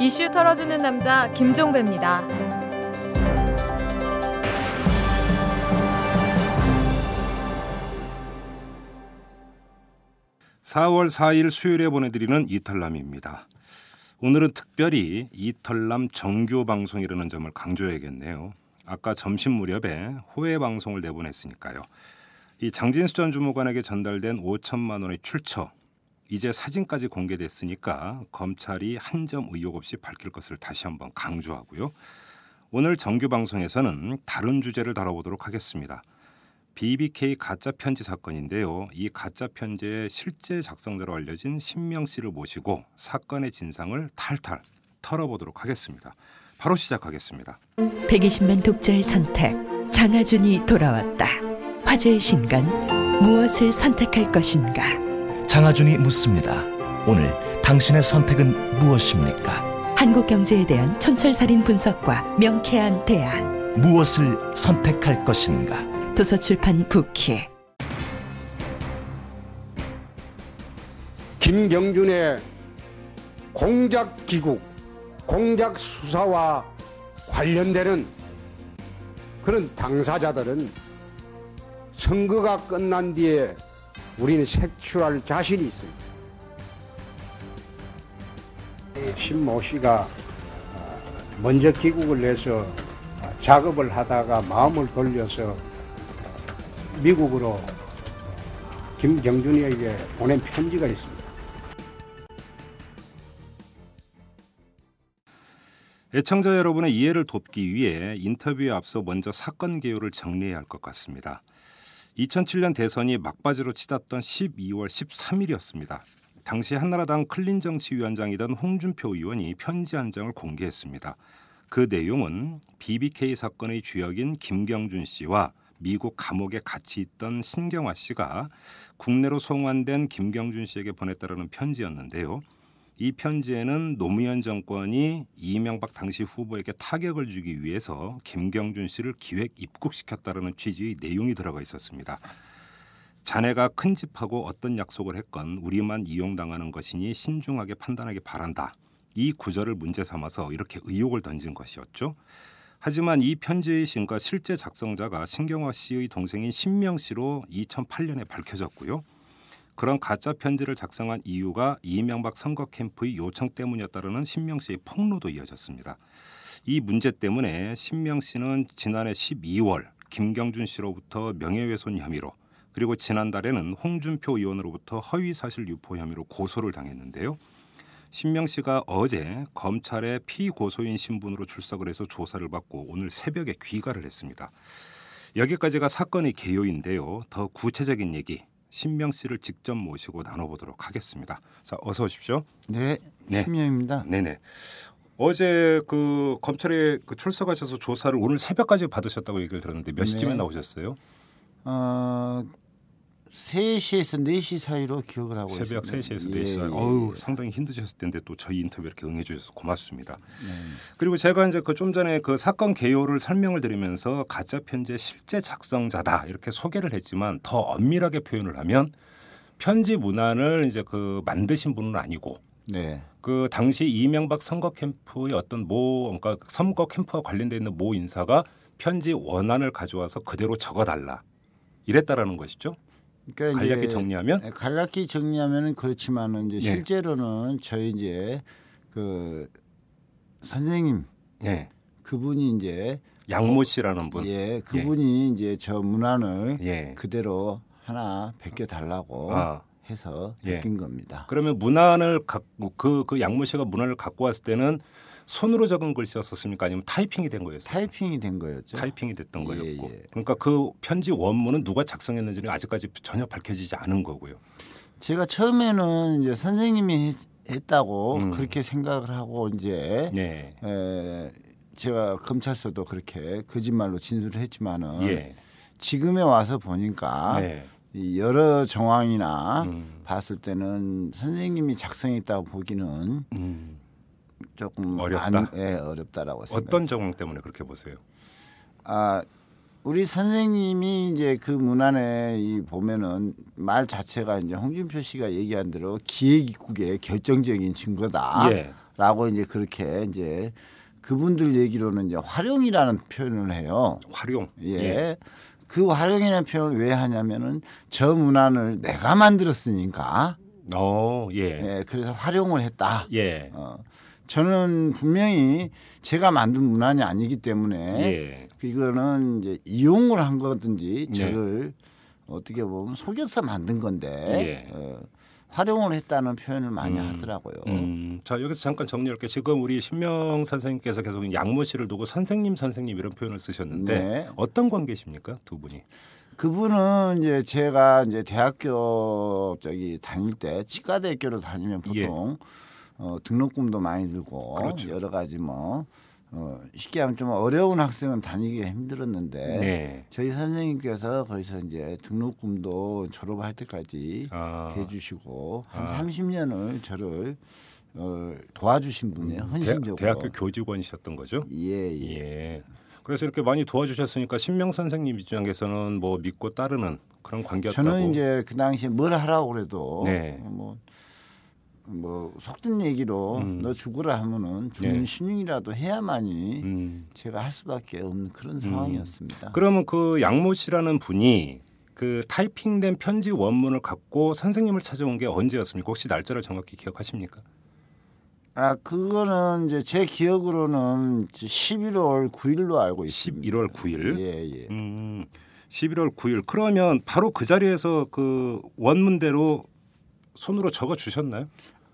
이슈 털어주는 남자 김종배입니다. 4월 4일 수요일에 보내드리는 이탈남입니다. 오늘은 특별히 이털남 정규 방송이라는 점을 강조해야겠네요. 아까 점심 무렵에 호외 방송을 내보냈으니까요. 이 장진수 전 주무관에게 전달된 5천만 원의 출처 이제 사진까지 공개됐으니까 검찰이 한 점 의혹 없이 밝힐 것을 다시 한번 강조하고요. 오늘 정규 방송에서는 다른 주제를 다뤄보도록 하겠습니다. BBK 가짜 편지 사건인데요. 이 가짜 편지의 실제 작성자로 알려진 신명 씨를 모시고 사건의 진상을 탈탈 털어보도록 하겠습니다. 바로 시작하겠습니다. 120만 독자의 선택 장하준이 돌아왔다. 화제의 신간 무엇을 선택할 것인가? 장하준이 묻습니다. 오늘 당신의 선택은 무엇입니까? 한국 경제에 대한 촌철살인 분석과 명쾌한 대안. 무엇을 선택할 것인가? 도서출판 부키 김경준의 공작 기국, 공작 수사와 관련되는 그런 당사자들은 선거가 끝난 뒤에 우리는 색출할 자신이 있습니다. 신모 씨가 먼저 기국을 내서 작업을 하다가 마음을 돌려서 미국으로 김경준이에게 보낸 편지가 있습니다. 애청자 여러분의 이해를 돕기 위해 인터뷰에 앞서 먼저 사건 개요를 정리해야 할 것 같습니다. 2007년 대선이 막바지로 치닫던 12월 13일이었습니다. 당시 한나라당 클린 정치 위원장이던 홍준표 의원이 편지 한 장을 공개했습니다. 그 내용은 BBK 사건의 주역인 김경준 씨와 미국 감옥에 같이 있던 신경화 씨가 국내로 송환된 김경준 씨에게 보냈다라는 편지였는데요. 이 편지에는 노무현 정권이 이명박 당시 후보에게 타격을 주기 위해서 김경준 씨를 기획 입국시켰다라는 취지의 내용이 들어가 있었습니다. 자네가 큰 집하고 어떤 약속을 했건 우리만 이용당하는 것이니 신중하게 판단하기 바란다. 이 구절을 문제 삼아서 이렇게 의혹을 던진 것이었죠. 하지만 이 편지의 신과 실제 작성자가 신경화 씨의 동생인 신명 씨로 2008년에 밝혀졌고요. 그런 가짜 편지를 작성한 이유가 이명박 선거 캠프의 요청 때문이었다는 신명 씨의 폭로도 이어졌습니다. 이 문제 때문에 신명 씨는 지난해 12월 김경준 씨로부터 명예훼손 혐의로 그리고 지난달에는 홍준표 의원으로부터 허위사실 유포 혐의로 고소를 당했는데요. 신명 씨가 어제 검찰의 피고소인 신분으로 출석을 해서 조사를 받고 오늘 새벽에 귀가를 했습니다. 여기까지가 사건의 개요인데요. 더 구체적인 얘기 신명 씨를 직접 모시고 나눠보도록 하겠습니다. 자, 어서 오십시오. 네, 네. 신명입니다. 네네. 어제 그 검찰에 그 출석하셔서 조사를 오늘 새벽까지 받으셨다고 얘기를 들었는데 몇 시쯤에 네. 나오셨어요? 어, 3시에서 4시 사이로 기억을 하고 새벽 있습니다. 3시에서 4시 사이. 예, 어우, 예. 상당히 힘드셨을 텐데 또 저희 인터뷰 이렇게 응해 주셔서 고맙습니다. 네. 그리고 제가 이제 그 좀 전에 그 사건 개요를 설명을 드리면서 가짜 편지의 실제 작성자다 이렇게 소개를 했지만 더 엄밀하게 표현을 하면 편지 문안을 이제 그 만드신 분은 아니고 네. 그 당시 이명박 선거 캠프의 어떤 모 그러니까 선거 캠프와 관련돼 있는 모 인사가 편지 원안을 가져와서 그대로 적어달라 이랬다라는 것이죠. 그러니까 간략히 정리하면 네, 간략히 정리하면은 그렇지만은 이제 네. 실제로는 저희 이제 그 선생님 네. 그분이 이제 양모 씨라는 분. 예, 그분이 예. 이제 저 문안을 예. 그대로 하나 베껴 달라고 아. 해서 베낀 예. 겁니다. 그러면 문안을 갖고 그, 그 양모 씨가 문안을 갖고 왔을 때는 손으로 적은 글씨였었습니까? 아니면 타이핑이 된 거였어요? 타이핑이 된 거였죠. 타이핑이 됐던 예, 거였고. 예. 그러니까 그 편지 원문은 누가 작성했는지는 아직까지 전혀 밝혀지지 않은 거고요. 제가 처음에는 이제 선생님이 했다고 음. 그렇게 생각을 하고 이제 네. 에, 제가 검찰서도 그렇게 거짓말로 진술을 했지만은 예. 지금에 와서 보니까 네. 여러 정황이나 음. 봤을 때는 선생님이 작성했다고 보기는 음. 조금 어렵다. 안, 예, 어렵다라고 생각. 어떤 정황 때문에 그렇게 보세요? 아 우리 선생님이 이제 그 문안에 이 보면은 말 자체가 이제 홍준표 씨가 얘기한 대로 기획 입국의 결정적인 증거다. 예. 라고 이제 그렇게 이제 그분들 얘기로는 이제 활용이라는 표현을 해요. 활용. 예. 예. 그 활용이라는 표현을 왜 하냐면은 저 문안을 내가 만들었으니까. 어, 예. 예. 그래서 활용을 했다. 예. 어. 저는 분명히 제가 만든 문안이 아니기 때문에 예. 이거는 이제 이용을 한 거든지 네. 저를 네. 어떻게 보면 속여서 만든 건데 예. 어, 활용을 했다는 표현을 많이 음, 하더라고요. 음. 자 여기서 잠깐 정리할게. 지금 우리 신명 선생님께서 계속 양모 씨를 두고 선생님 선생님 이런 표현을 쓰셨는데 네. 어떤 관계십니까 두 분이? 그분은 이제 제가 이제 대학교 저기 다닐 때 치과대학교를 다니면 보통 예. 어, 등록금도 많이 들고 그렇죠. 여러 가지 뭐 어, 쉽게 하면 좀 어려운 학생은 다니기 힘들었는데 네. 저희 선생님께서 거기서 이제 등록금도 졸업할 때까지 아. 대주시고 한 아. 30년을 저를 어, 도와주신 분이에요. 음, 헌신적으로. 대, 학교 교직원이셨던 거죠? 예, 예. 예. 그래서 이렇게 많이 도와주셨으니까 신명 선생님 입장에서는 뭐 믿고 따르는 그런 관계였다고. 저는 이제 그 당시에 뭘 하라고 그래도 네. 뭐 뭐 속된 얘기로 음. 너 죽으라 하면은 죽는 네. 신용이라도 해야만이 음. 제가 할 수밖에 없는 그런 음. 상황이었습니다. 그러면 그 양모 씨라는 분이 그 타이핑된 편지 원문을 갖고 선생님을 찾아온 게 언제였습니까? 혹시 날짜를 정확히 기억하십니까? 아 그거는 이제 제 기억으로는 11월 9일로 알고 있습니다. 11월 9일. 예 예. 음, 11월 9일. 그러면 바로 그 자리에서 그 원문대로 손으로 적어 주셨나요?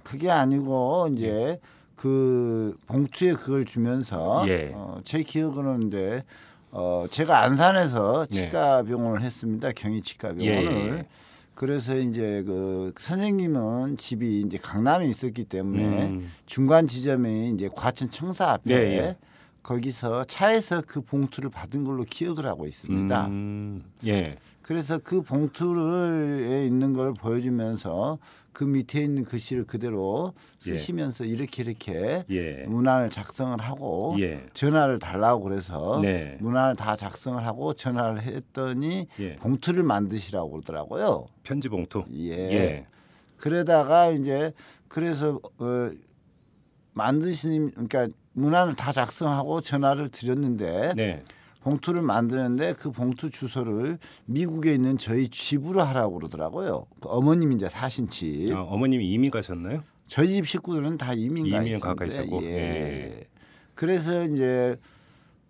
그게 아니고 이제 그 봉투에 그걸 주면서 예. 어, 제 기억으로는 이제 어, 제가 안산에서 네. 치과 병원을 네. 했습니다. 경희 치과 병원을. 예, 예. 그래서 이제 그 선생님은 집이 이제 강남에 있었기 때문에 음. 중간 지점에 이제 과천 청사 앞에 예, 예. 거기서 차에서 그 봉투를 받은 걸로 기억을 하고 있습니다. 음. 예. 그래서 그 봉투에 있는 걸 보여주면서 그 밑에 있는 글씨를 그대로 예. 쓰시면서 예. 이렇게 이렇게 예. 문안을 작성을 하고 예. 전화를 달라고 그래서 네. 문안을 다 작성을 하고 전화를 했더니 예. 봉투를 만드시라고 그러더라고요. 편지 봉투. 예. 예. 그러다가 이제 그래서 어, 만드신 그러니까 문안을 다 작성하고 전화를 드렸는데 네. 봉투를 만드는데 그 봉투 주소를 미국에 있는 저희 집으로 하라고 그러더라고요. 그 어머님 이제 사신 집. 아, 어머님이 이민 가셨나요? 저희 집 식구들은 다 이민 가 이민 가까 있었고. 예. 예. 그래서 이제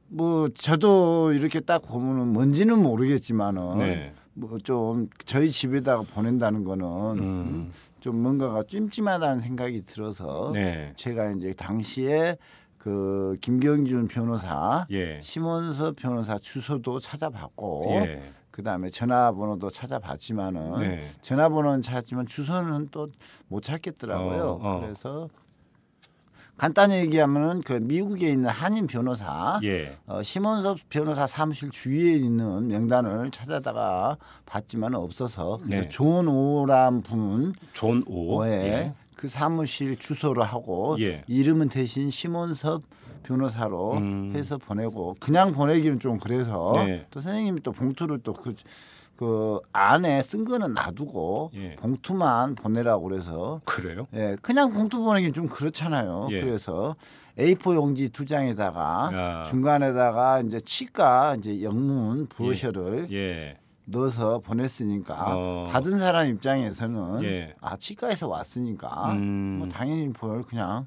뭐 저도 이렇게 딱 보면은 뭔지는 모르겠지만은 네. 뭐좀 저희 집에다가 보낸다는 거는 음. 좀 뭔가가 찜찜하다는 생각이 들어서 네. 제가 이제 당시에 그 김경준 변호사, 예. 심원섭 변호사 주소도 찾아봤고 예. 그다음에 전화번호도 찾아봤지만은 네. 전화번호는 찾았지만 주소는 또 못 찾겠더라고요. 어, 어. 그래서 간단히 얘기하면은 그 미국에 있는 한인 변호사 예. 어, 심원섭 변호사 사무실 주위에 있는 명단을 찾아다가 봤지만 없어서 네. 존 오란 분, 존 오, 예. 그 사무실 주소로 하고 예. 이름은 대신 심원섭 변호사로 음. 해서 보내고 그냥 보내기는 좀 그래서 네. 또 선생님이 또 봉투를 또 그 그 안에 쓴 거는 놔두고 예. 봉투만 보내라고 그래서 그래요? 예, 그냥 봉투 보내기는 좀 그렇잖아요. 예. 그래서 A4 용지 두 장에다가 야. 중간에다가 이제 치과 이제 영문 브로셔를 예. 예. 넣어서 보냈으니까 어. 받은 사람 입장에서는 예. 아 치과에서 왔으니까 음. 뭐 당연히 볼 그냥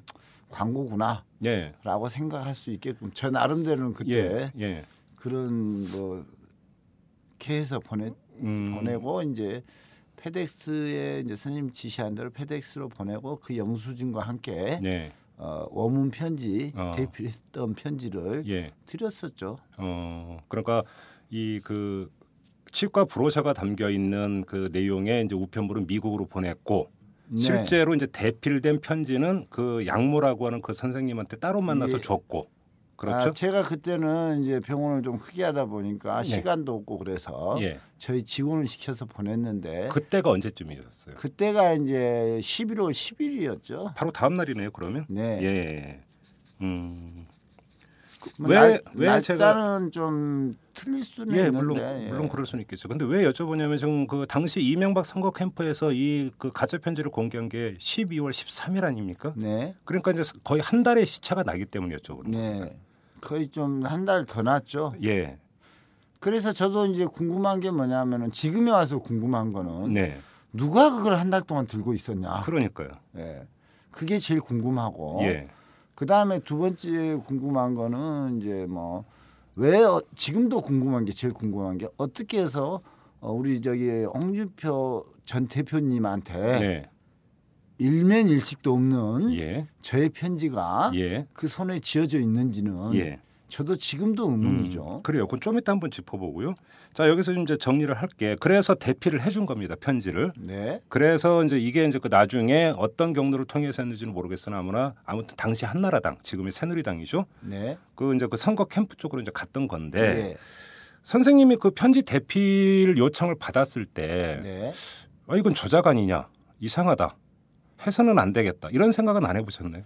광고구나라고 예. 생각할 수 있게끔 저 나름대로는 그때. 그런 뭐 케해서 보내 음. 보내고 이제 페덱스에 이제 선생님 지시한 대로 페덱스로 보내고 그 영수증과 함께 네. 어, 원문 편지 어. 대필했던 편지를 예. 드렸었죠. 어, 그러니까 이 그 치과 브로셔가 담겨 있는 그 내용의 이제 우편물은 미국으로 보냈고 네. 실제로 이제 대필된 편지는 그 양모라고 하는 그 선생님한테 따로 만나서 예. 줬고 그렇죠. 아, 제가 그때는 이제 병원을 좀 크게 하다 보니까 네. 시간도 없고 그래서 예. 저희 직원을 시켜서 보냈는데 그때가 언제쯤이었어요? 그때가 이제 11월 10일이었죠. 바로 다음 날이네요. 그러면 네. 예. 음. 왜왜 뭐 제가 좀 틀릴 수는 예, 있는데 물론 예. 물론 그럴 수는 있겠죠. 근데 왜 여쭤보냐면 지금 그 당시 이명박 선거 캠프에서 이 그 가짜 편지를 공개한 게 12월 13일 아닙니까? 네. 그러니까 이제 거의 한 달의 시차가 나기 네. 겁니다. 거의 좀 한 달 더 났죠. 예. 그래서 저도 이제 궁금한 게 뭐냐면은 지금에 와서 궁금한 거는 네. 누가 그걸 한 달 동안 들고 있었냐. 그러니까요. 예. 그게 제일 궁금하고. 예. 그 다음에 두 번째 궁금한 거는 이제 뭐왜 어, 지금도 궁금한 게 제일 궁금한 게 어떻게 해서 어, 우리 저기 홍준표 전 대표님한테 네. 일면 일식도 없는 예. 저의 편지가 예. 그 손에 쥐어져 있는지는 예. 저도 지금도 의문이죠. 음, 그래요. 그건 좀 이따 한번 짚어보고요. 자 여기서 좀 이제 정리를 할게. 그래서 대피를 해준 겁니다. 편지를. 네. 그래서 이제 이게 이제 그 나중에 어떤 경로를 통해서 했는지는 모르겠으나 아무나 아무튼 당시 한나라당 지금의 새누리당이죠. 네. 그 이제 그 선거 캠프 쪽으로 이제 갔던 건데 네. 선생님이 그 편지 대피를 요청을 받았을 때 네. 아, 이건 조작 아니냐 이상하다 해서는 안 되겠다 이런 생각은 안 해보셨나요?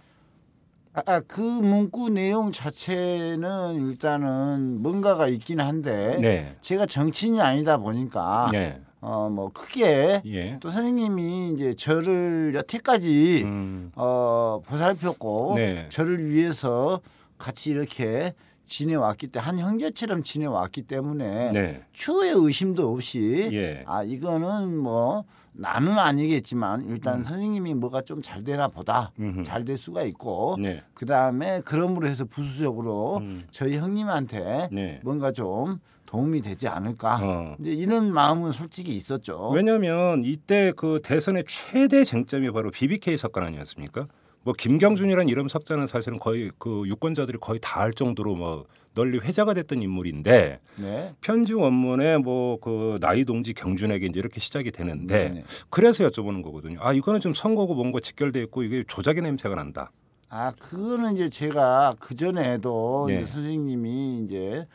아, 그 문구 내용 자체는 일단은 뭔가가 있긴 한데 네. 제가 정치인이 아니다 보니까 네. 어뭐 크게 예. 또 선생님이 이제 저를 여태까지 음. 어 보살폈고 네. 저를 위해서 같이 이렇게 지내왔기 때문에 한 형제처럼 지내왔기 때문에 네. 추후에 의심도 없이 예. 아 이거는 뭐 나는 아니겠지만 일단 선생님이 뭐가 좀 잘 되나 보다 음. 잘될 수가 있고 네. 그 다음에 그럼으로 해서 부수적으로 음. 저희 형님한테 네. 뭔가 좀 도움이 되지 않을까 어. 이제 이런 마음은 솔직히 있었죠. 왜냐하면 이때 그 대선의 최대 쟁점이 바로 BBK 사건 아니었습니까? 뭐 김경준이라는 이름 석자는 사실은 거의 그 유권자들이 거의 다 알 정도로 뭐 널리 회자가 됐던 인물인데 네. 편지 원문에 뭐 그 나이 동지 경준에게 이제 이렇게 시작이 되는데 네네. 그래서 여쭤보는 거거든요. 아 이거는 좀 선거고 뭔가 직결돼 있고 이게 조작의 냄새가 난다. 아 그거는 이제 제가 그 전에도 네. 이제 선생님이 이제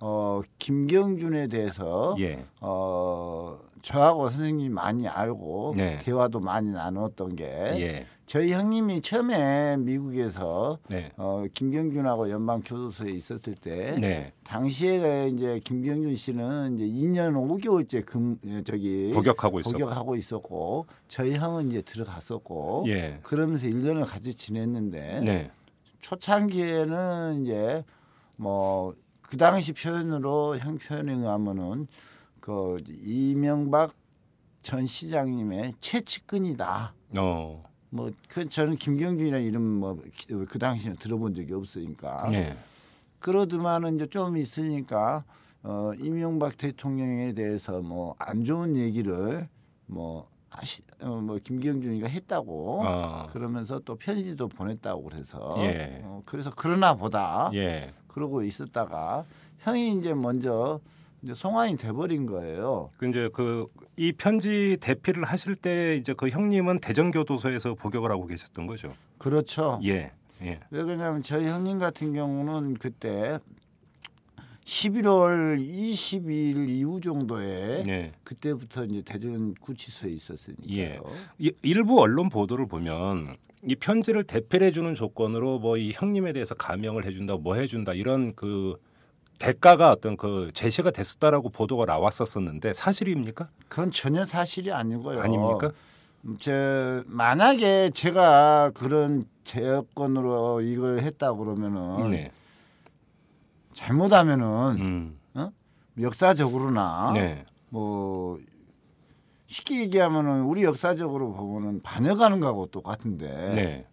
어 김경준에 대해서 예. 어 저하고 선생님이 많이 알고 네. 대화도 많이 나눴던 게 예. 저희 형님이 처음에 미국에서 네. 어 김경준하고 연방 교도소에 있었을 때 네. 당시에 이제 김경준 씨는 이제 2년 5개월째 금 저기 복역하고 있었고. 복역하고 있었고 저희 형은 이제 들어갔었고 예. 그러면서 1년을 같이 지냈는데 네. 초창기에는 이제 뭐 그 당시 표현으로 형 표현에 의하면은 그 이명박 전 시장님의 최측근이다. 어. 뭐그 저는 김경준이라는 이름 뭐 그 당시에 들어본 적이 없으니까 네. 그러더만은 이제 좀 있으니까 어 이명박 대통령에 대해서 뭐 안 좋은 얘기를 뭐 하시 어, 뭐 김경준이가 했다고 아. 그러면서 또 편지도 보냈다고 그래서 예. 어, 그래서 그러나 보다 예. 그러고 있었다가 형이 이제 먼저 이제 송환이 돼버린 거예요. 그 이제 그 이 편지 대피를 하실 때 이제 그 형님은 대전교도소에서 복역을 하고 계셨던 거죠. 그렇죠. 예. 예. 왜 그러냐면 저희 형님 같은 경우는 그때 11월 22일 이후 정도에 예. 그때부터 이제 대전 구치소에 있었으니까요. 예. 이- 일부 언론 보도를 보면 이 편지를 대필해 주는 조건으로 뭐 이 형님에 대해서 감형을 해 준다, 뭐 해 준다 이런 그 대가가 어떤 그 제시가 됐었다라고 보도가 나왔었었는데 사실입니까? 그건 전혀 사실이 아니고요. 아닙니까? 저 만약에 제가 그런 제어건으로 이걸 했다 그러면은 네. 잘못하면은 음. 역사적으로나 네. 뭐 쉽게 얘기하면은 우리 역사적으로 보면은 반역하는 거하고 똑같은데 네.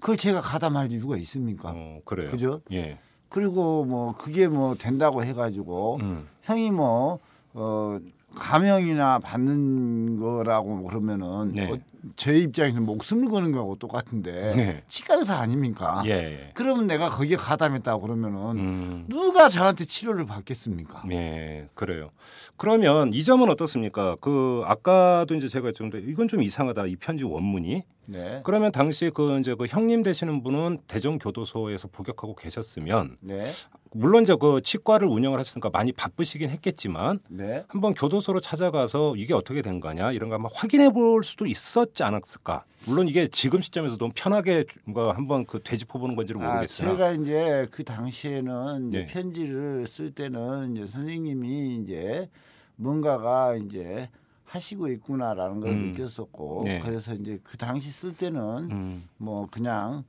그걸 제가 가담할 이유가 있습니까? 어, 그래요. 그죠? 예. 그리고 뭐 그게 뭐 된다고 해가지고 음. 형이 뭐 어, 감형이나 받는 거라고 그러면은 네. 어, 제 입장에서 목숨을 거는 거하고 똑같은데 네. 치과의사 아닙니까? 예. 예. 그러면 내가 거기에 가담했다고 그러면은 음. 누가 저한테 치료를 받겠습니까? 예, 그래요. 그러면 이 점은 어떻습니까? 그 아까도 이제 제가 좀더 이건 좀 이상하다 이 편지 원문이. 네. 그러면 당시 그 이제 그 형님 되시는 분은 대전 교도소에서 복역하고 계셨으면 네. 물론 이제 그 치과를 운영을 하셨으니까 많이 바쁘시긴 했겠지만 네. 한번 교도소로 찾아가서 이게 어떻게 된 거냐 이런 거 한번 확인해 볼 수도 있었지 않았을까? 물론 이게 지금 시점에서 도 편하게 뭐 한번 그 되짚어 보는 건지는 아, 모르겠으나 아, 제가 이제 그 당시에는 이제 네. 편지를 쓸 때는 이제 선생님이 이제 뭔가가 이제 하시고 있구나라는 걸 음. 느꼈었고 네. 그래서 이제 그 당시 쓸 때는 음. 뭐 그냥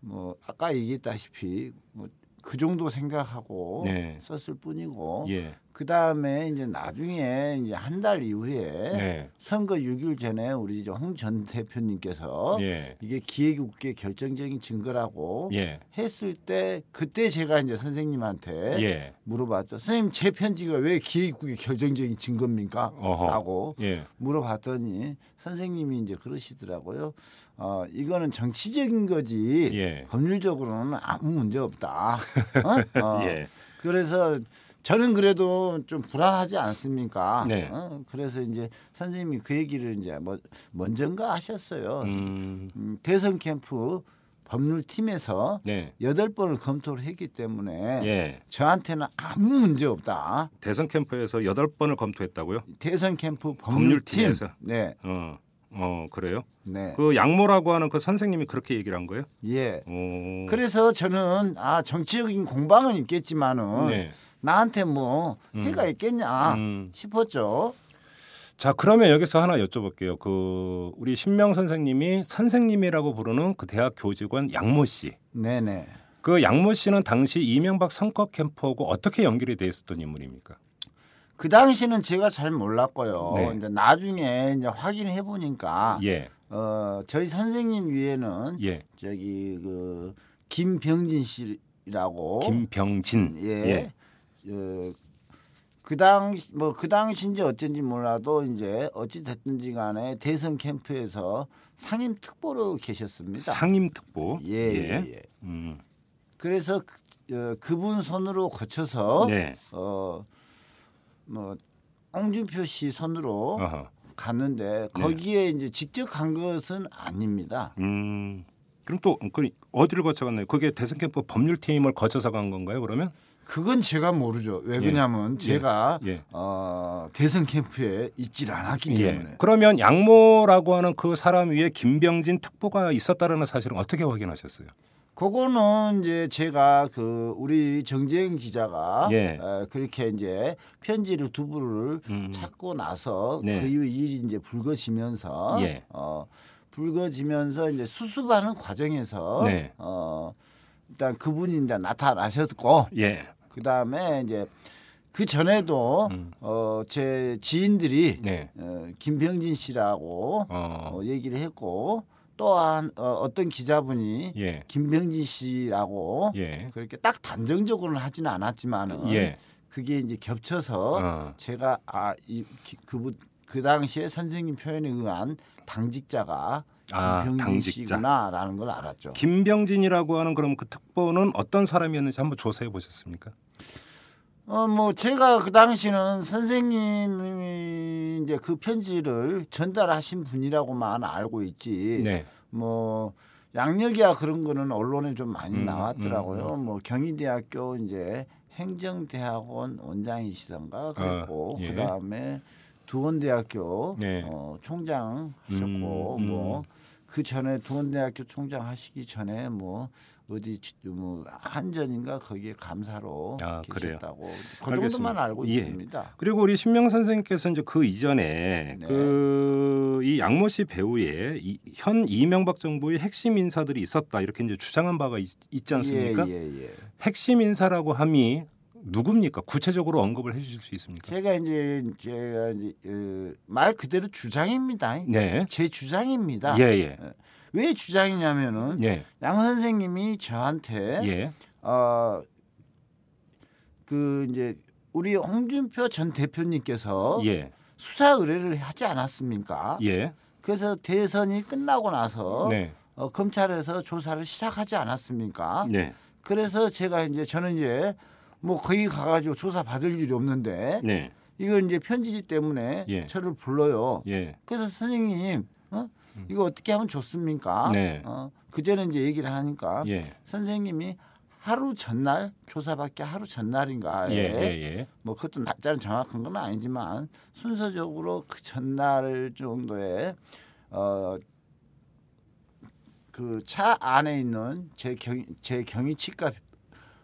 뭐 아까 얘기했다시피 뭐 그 정도 생각하고 네. 썼을 뿐이고 예. 그 다음에 이제 나중에 이제 한 달 이후에 네. 선거 6일 전에 우리 홍 전 대표님께서 예. 이게 기획국회 결정적인 증거라고 예. 했을 때 그때 제가 이제 선생님한테 예. 물어봤죠. 선생님 제 편지가 왜 기획국회 결정적인 증거입니까? 라고 예. 물어봤더니 선생님이 이제 그러시더라고요. 어 이거는 정치적인 거지 예. 법률적으로는 아무 문제 없다. 어? 어. 예. 그래서 저는 그래도 좀 불안하지 않습니까? 네. 어? 그래서 이제 선생님이 그 얘기를 이제 뭐 먼저인가 하셨어요. 음. 음, 대선 캠프 법률팀에서 네. 여덟 번을 검토를 했기 때문에 예. 저한테는 아무 문제 없다. 대선 캠프에서 여덟 번을 검토했다고요? 대선 캠프 법률팀. 법률팀 에서. 네. 어. 어 그래요? 네. 그 양모라고 하는 그 선생님이 그렇게 얘기를 한 거예요? 예. 오. 그래서 저는 아 정치적인 공방은 있겠지만은 네. 나한테 뭐 음. 해가 있겠냐 음. 싶었죠. 자 그러면 여기서 하나 여쭤볼게요. 그 우리 신명 선생님이 선생님이라고 부르는 그 대학 교직원 양모 씨. 네네. 그 양모 씨는 당시 이명박 선거 캠프하고 어떻게 연결이 돼 있었던 인물입니까? 그 당시는 제가 잘 몰랐고요. 네. 이제 나중에 이제 확인해 보니까 예. 어 저희 선생님 위에는 예. 저기 그 김병진 씨라고 김병진 예. 예. 어, 그 당시 뭐 그 당시인지 어쩐지 몰라도 이제 어찌 됐든지 간에 대선 캠프에서 상임 특보로 계셨습니다. 상임 특보. 예. 예. 예. 음. 그래서 그, 어, 그분 손으로 거쳐서 네. 어뭐 홍준표 씨 손으로 어허. 갔는데 네. 거기에 네. 이제 직접 간 것은 아닙니다. 음. 그럼 또 그 어디를 거쳐갔나요? 그게 대선 캠프 법률팀을 거쳐서 간 건가요? 그러면? 그건 제가 모르죠. 왜 예. 그러냐면 예. 제가 예. 어, 대선 캠프에 있질 않았기 예. 때문에. 그러면 양모라고 하는 그 사람 위에 김병진 특보가 있었다는 사실은 어떻게 확인하셨어요? 그거는 이제 제가 그 우리 정재영 기자가 예. 에, 그렇게 이제 편지를 두 부를 음. 찾고 나서 네. 그 일이 이제 불거지면서 예. 어 불거지면서 이제 수습하는 과정에서 네. 어 일단 그분이 이제 나타나셨고 예. 그 다음에 이제 그 전에도 음. 어제 지인들이 네. 어, 김병진 씨라고 어. 어 얘기를 했고 또한 어, 떤 기자분이 예. 김병진 씨라고 예. 그렇게 딱 단정적으로는 하지는 않았지만은 예. 그게 이제 겹쳐서 어. 제가 아이 그분 그 당시에 선생님 표현에 의한 당직자가 아, 씨구나라는 걸 알았죠. 김병진이라고 하는 그럼 그 특보는 어떤 사람이었는지 한번 조사해 보셨습니까? 어, 뭐 제가 그 당시는 선생님이 이제 그 편지를 전달하신 분이라고만 알고 있지. 네. 뭐 양력이야 그런 거는 언론에 좀 많이 음, 나왔더라고요. 음, 음. 뭐 경희대학교 이제 행정대학원 원장이시던가 그랬고 아, 예. 그다음에 두원대학교 네. 어, 총장 하셨고 음, 음. 뭐 그 전에 두원대학교 총장 하시기 전에 뭐 어디 뭐 한전인가 거기에 감사로 아, 계셨다고 그래요. 그 정도만 알고 예. 있습니다. 그리고 우리 신명 선생님께서 이제 그 이전에 네. 그이 양모 씨 배우에 이, 현 이명박 정부의 핵심 인사들이 있었다 이렇게 이제 주장한 바가 있, 지 않습니까? 예, 예, 예. 핵심 인사라고 함이 누굽니까? 구체적으로 언급을 해주실 수 있습니까? 제가 이제 제가 이제 어, 말 그대로 주장입니다. 네, 제 주장입니다. 예, 예. 어, 왜 주장이냐면은 예. 양 선생님이 저한테 예. 어 그 이제 우리 홍준표 전 대표님께서 예. 수사 의뢰를 하지 않았습니까? 예. 그래서 대선이 끝나고 나서 네. 어, 검찰에서 조사를 시작하지 않았습니까? 네. 그래서 제가 이제 저는 이제 뭐 거기 가가지고 조사 받을 일이 없는데 네. 이걸 이제 편지 때문에 예. 저를 불러요. 예. 그래서 선생님 어? 이거 어떻게 하면 좋습니까? 네. 어, 그전에 이제 얘기를 하니까 예. 선생님이 하루 전날 조사받기 하루 전날인가에 예, 예, 예. 뭐 그것도 날짜는 정확한 건 아니지만 순서적으로 그 전날 정도에 어. 그 차 안에 있는 제 경, 제 경위치과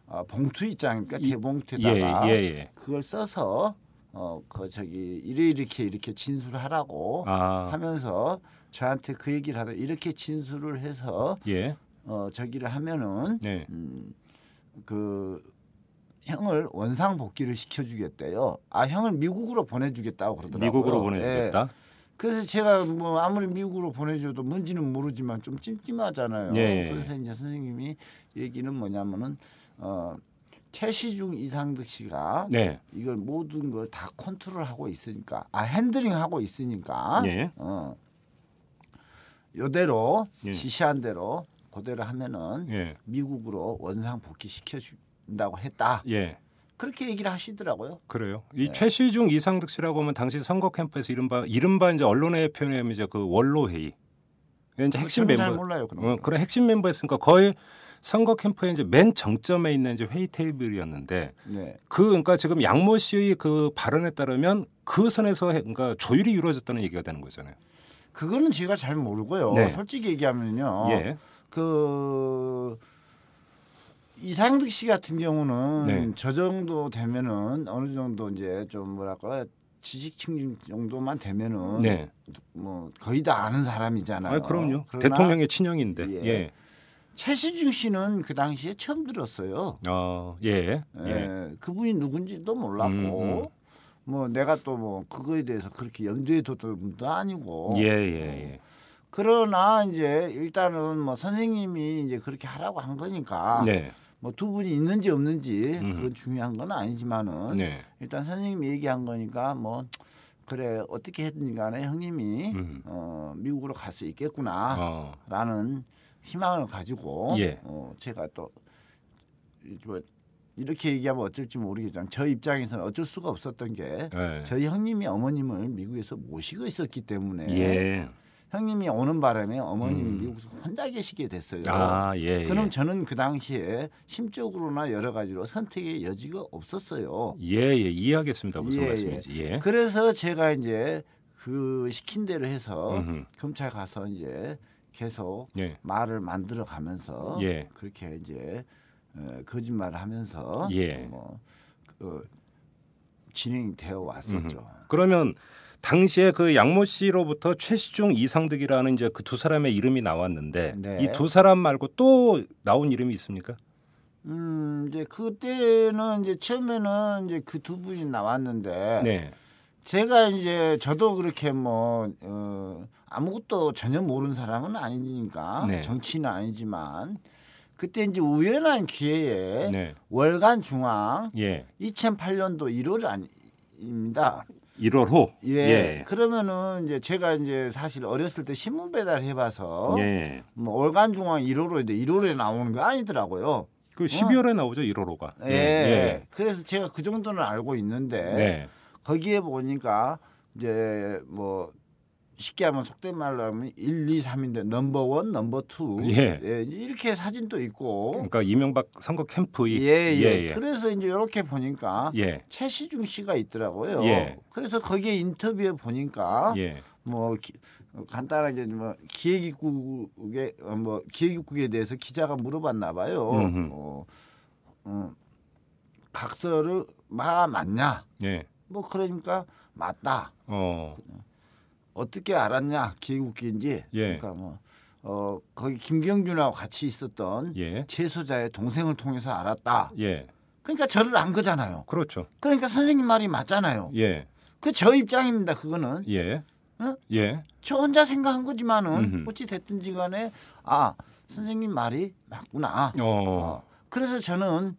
어, 봉투 있잖아니까 대봉투에다가 예, 예, 예. 그걸 써서 어그 저기 이래 이렇게 이렇게 진술하라고 아. 하면서 저한테 그 얘기를 하다 이렇게 진술을 해서 예. 어 저기를 하면은 네. 음, 그 형을 원상 복귀를 시켜주겠대요. 아 형을 미국으로 보내주겠다고 그러더라고요. 미국으로 보내주겠다. 예. 그래서 제가 뭐 아무리 미국으로 보내줘도 뭔지는 모르지만 좀 찜찜하잖아요. 예. 그래서 이제 선생님이 얘기는 뭐냐면은 어 최시중 이상득 씨가 네. 이걸 모든 걸 다 컨트롤하고 있으니까 아 핸들링 하고 있으니까 예. 어 요대로 예. 지시한 대로 그대로 하면은 예. 미국으로 원상 복귀 시켜준다고 했다. 예. 그렇게 얘기를 하시더라고요. 그래요. 네. 이 최시중 이상득 씨라고 하면 당시 선거 캠프에서 이른바 이른바 이제 언론의 표현하면 이제 그 원로 회의. 이제 핵심 멤버. 잘 몰라요. 그런 어, 거. 그런 핵심 멤버였으니까 거의 선거 캠프의 이제 맨 정점에 있는 이제 회의 테이블이었는데 네. 그 그러니까 지금 양모 씨의 그 발언에 따르면 그 선에서 해- 그러니까 조율이 이루어졌다는 얘기가 되는 거잖아요. 그거는 제가 잘 모르고요. 네. 솔직히 얘기하면요. 예. 그 이상득 씨 같은 경우는 네. 저 정도 되면은 어느 정도 이제 좀 뭐랄까 지식층 정도만 되면은 네. 뭐 거의 다 아는 사람이잖아요. 아, 그럼요. 대통령의 친형인데. 예. 예. 최시중 씨는 그 당시에 처음 들었어요. 어, 예. 예. 예. 그분이 누군지도 몰랐고 음, 음. 뭐 내가 또 뭐 그거에 대해서 그렇게 염두에 뒀던 분도 아니고 예, 예, 예. 그러나 이제 일단은 뭐 선생님이 이제 그렇게 하라고 한 거니까 네. 뭐두 분이 있는지 없는지 음. 그건 중요한 건 아니지만은 네. 일단 선생님이 얘기한 거니까 뭐 그래 어떻게 했든지 간에 형님이 음. 어, 미국으로 갈 수 있겠구나라는 어. 희망을 가지고 예. 어, 제가 또뭐 이렇게 얘기하면 어쩔지 모르겠지만 저 입장에서는 어쩔 수가 없었던 게 예. 저희 형님이 어머님을 미국에서 모시고 있었기 때문에 예. 형님이 오는 바람에 어머님이 음. 미국에서 혼자 계시게 됐어요. 아, 예. 그럼 예. 저는 그 당시에 심적으로나 여러 가지로 선택의 여지가 없었어요. 예, 예. 이해하겠습니다. 무슨 예, 말씀인지. 예. 그래서 제가 이제 그 시킨 대로 해서 음흠. 검찰 가서 이제 계속 예. 말을 만들어 가면서 예. 그렇게 이제 어, 거짓말을 하면서 예. 뭐 그, 진행되어 왔었죠. 그러면 당시에 그 양모 씨로부터 최시중 이상득이라는 이제 그 두 사람의 이름이 나왔는데 네. 이두 사람 말고 또 나온 이름이 있습니까? 음 이제 그때는 이제 처음에는 이제 그 두 분이 나왔는데 네. 제가 이제 저도 그렇게 뭐 어, 아무것도 전혀 모르는 사람은 아니니까 네. 정치는 아니지만 그때 이제 우연한 기회에 네. 월간 중앙 예. 2008년도 1월 아닙니다. 1월 호. 예. 예. 그러면은 이제 제가 이제 사실 어렸을 때 신문 배달 해봐서 예. 뭐 월간 중앙 1월호인데 1월에 나오는 거 아니더라고요. 그 12월에 나오죠 1월 호가. 예. 그래서 제가 그 정도는 알고 있는데 네. 거기에 보니까 이제 뭐 쉽게 하면 속된 말로 하면 1, 2, 3인데 number one, number two. 예. 이렇게 사진도 있고. 그러니까 이명박 선거 캠프의 예, 예. 예, 예. 그래서 이제 이렇게 보니까 예. 최시중 씨가 있더라고요. 예. 그래서 거기에 인터뷰에 보니까 예. 뭐 기, 간단하게 뭐 기획입국에 어, 뭐 기획입국에 대해서 기자가 물어봤나 봐요. 음흠. 어, 어, 각서를 마 맞냐? 예. 뭐 그러니까 맞다. 어. 어떻게 알았냐? 기획국기인지. 예. 그러니까 뭐 어, 거기 김경준하고 같이 있었던 예. 재소자의 동생을 통해서 알았다. 예. 그러니까 저를 안 거잖아요. 그렇죠. 그러니까 선생님 말이 맞잖아요. 예. 그 저 입장입니다. 그거는 예. 어? 예. 저 혼자 생각한 거지만은 음흠. 어찌 됐든지 간에 아 선생님 말이 맞구나. 어. 어. 그래서 저는